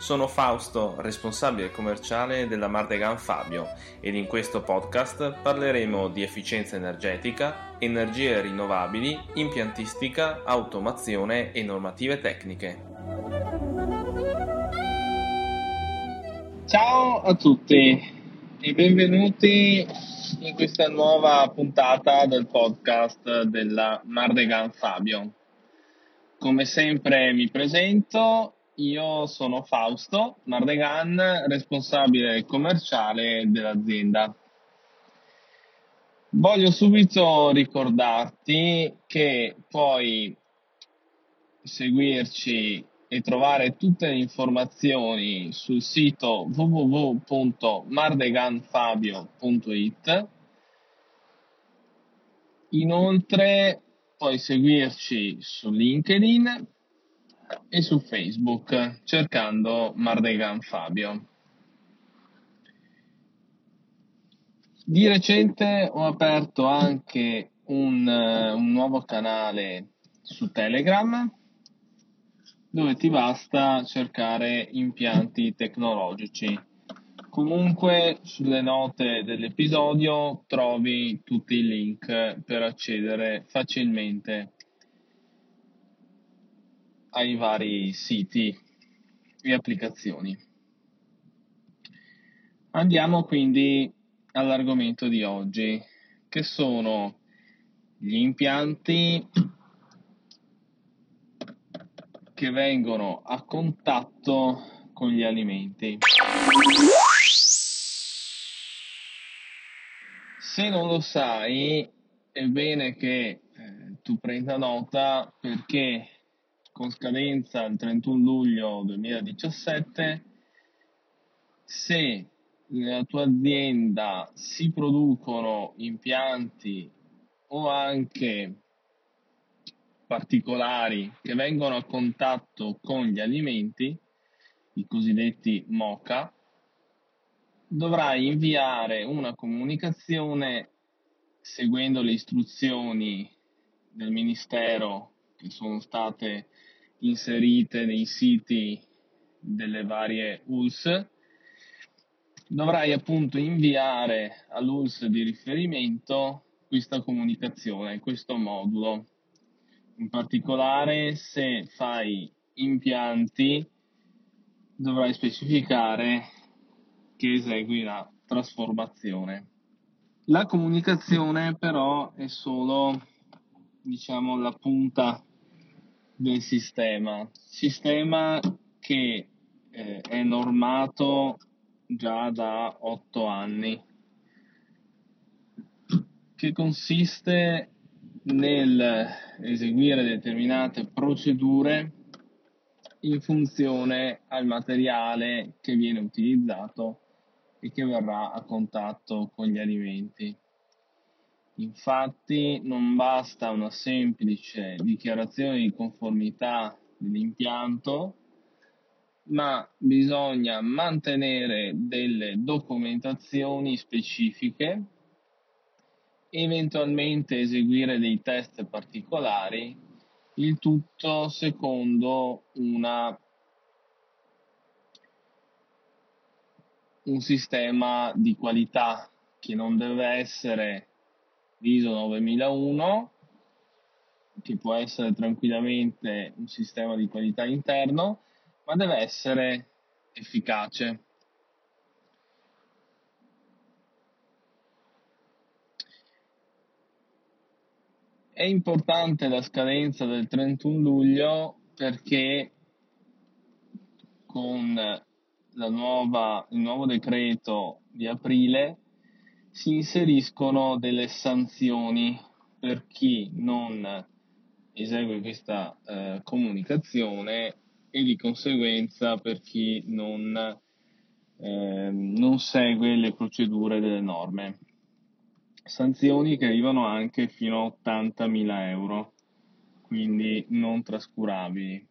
Sono Fausto, responsabile commerciale della Mardegan Fabio ed in questo podcast parleremo di efficienza energetica, energie rinnovabili, impiantistica, automazione e normative tecniche. Ciao a tutti e benvenuti in questa nuova puntata del podcast della Mardegan Fabio. Come sempre mi presento, io sono Fausto Mardegan, responsabile commerciale dell'azienda. Voglio subito ricordarti che puoi seguirci e trovare tutte le informazioni sul sito www.mardeganfabio.it. Inoltre puoi seguirci su LinkedIn e su Facebook cercando Mardegan Fabio. Di recente ho aperto anche un, un nuovo canale su Telegram dove ti basta cercare impianti tecnologici. Comunque sulle note dell'episodio trovi tutti i link per accedere facilmente ai vari siti e applicazioni. Andiamo quindi all'argomento di oggi, che sono gli impianti che vengono a contatto con gli alimenti. Se non lo sai, è bene che eh, tu prenda nota perché con scadenza il 31 luglio 2017, se nella tua azienda si producono impianti o anche particolari che vengono a contatto con gli alimenti, i cosiddetti MOCA, dovrai inviare una comunicazione seguendo le istruzioni del Ministero che sono state inserite nei siti delle varie ULS. Dovrai appunto inviare all'ULS di riferimento questa comunicazione, questo modulo in particolare, se fai impianti, dovrai specificare che esegui la trasformazione. La comunicazione però è solo, diciamo, la punta del sistema. Sistema che eh, è normato già da 8 anni, che consiste nel eseguire determinate procedure in funzione al materiale che viene utilizzato e che verrà a contatto con gli alimenti. Infatti non basta una semplice dichiarazione di conformità dell'impianto, ma bisogna mantenere delle documentazioni specifiche eventualmente eseguire dei test particolari, il tutto secondo una, un sistema di qualità che non deve essere ISO 9001, che può essere tranquillamente un sistema di qualità interno, ma deve essere efficace. È importante la scadenza del 31 luglio perché con nuova, il nuovo decreto di aprile si inseriscono delle sanzioni per chi non esegue questa eh, comunicazione e di conseguenza per chi non, eh, non segue le procedure delle norme. sanzioni che arrivano anche fino a 80.000 euro, quindi non trascurabili.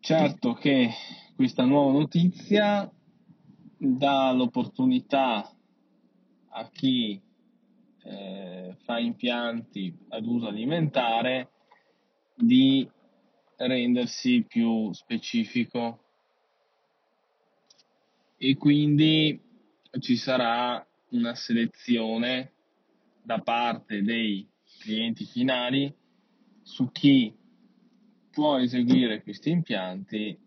Certo che questa nuova notizia dà l'opportunità a chi eh, fa impianti ad uso alimentare di rendersi più specifico e quindi ci sarà una selezione da parte dei clienti finali su chi può eseguire questi impianti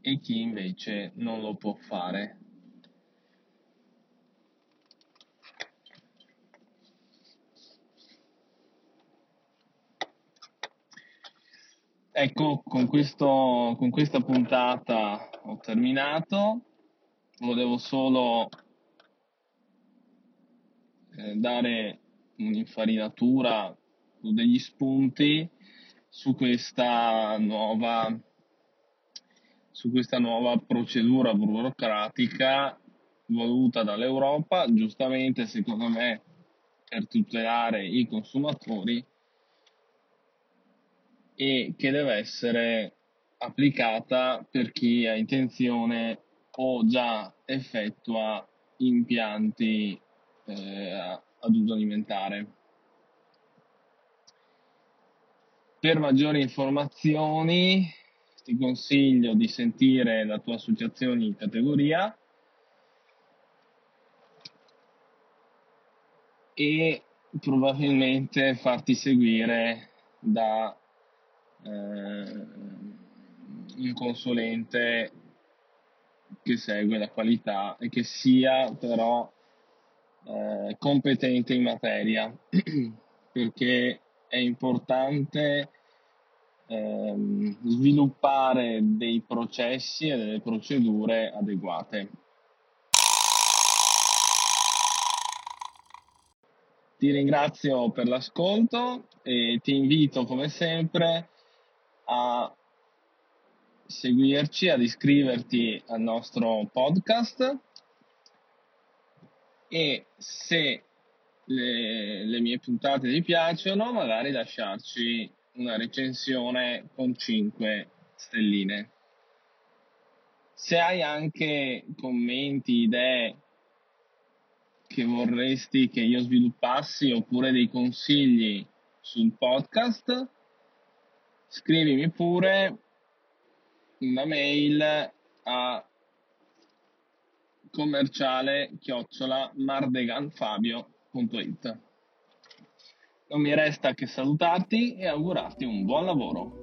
e chi invece non lo può fare. Ecco, con, questo, con questa puntata ho terminato. Volevo solo eh, dare un'infarinatura o degli spunti su questa nuova su questa nuova procedura burocratica voluta dall'Europa, giustamente secondo me per tutelare i consumatori e che deve essere applicata per chi ha intenzione o già effettua impianti eh, ad uso alimentare. Per maggiori informazioni ti consiglio di sentire la tua associazione in categoria e probabilmente farti seguire da eh, un consulente che segue la qualità e che sia però eh, competente in materia perché è importante ehm, sviluppare dei processi e delle procedure adeguate. Ti ringrazio per l'ascolto e ti invito come sempre a seguirci, ad iscriverti al nostro podcast e se le, le mie puntate ti piacciono magari lasciarci una recensione con 5 stelline. Se hai anche commenti, idee che vorresti che io sviluppassi oppure dei consigli sul podcast, scrivimi pure una mail a commerciale chiocciola mardeganfabio.it non mi resta che salutarti e augurarti un buon lavoro.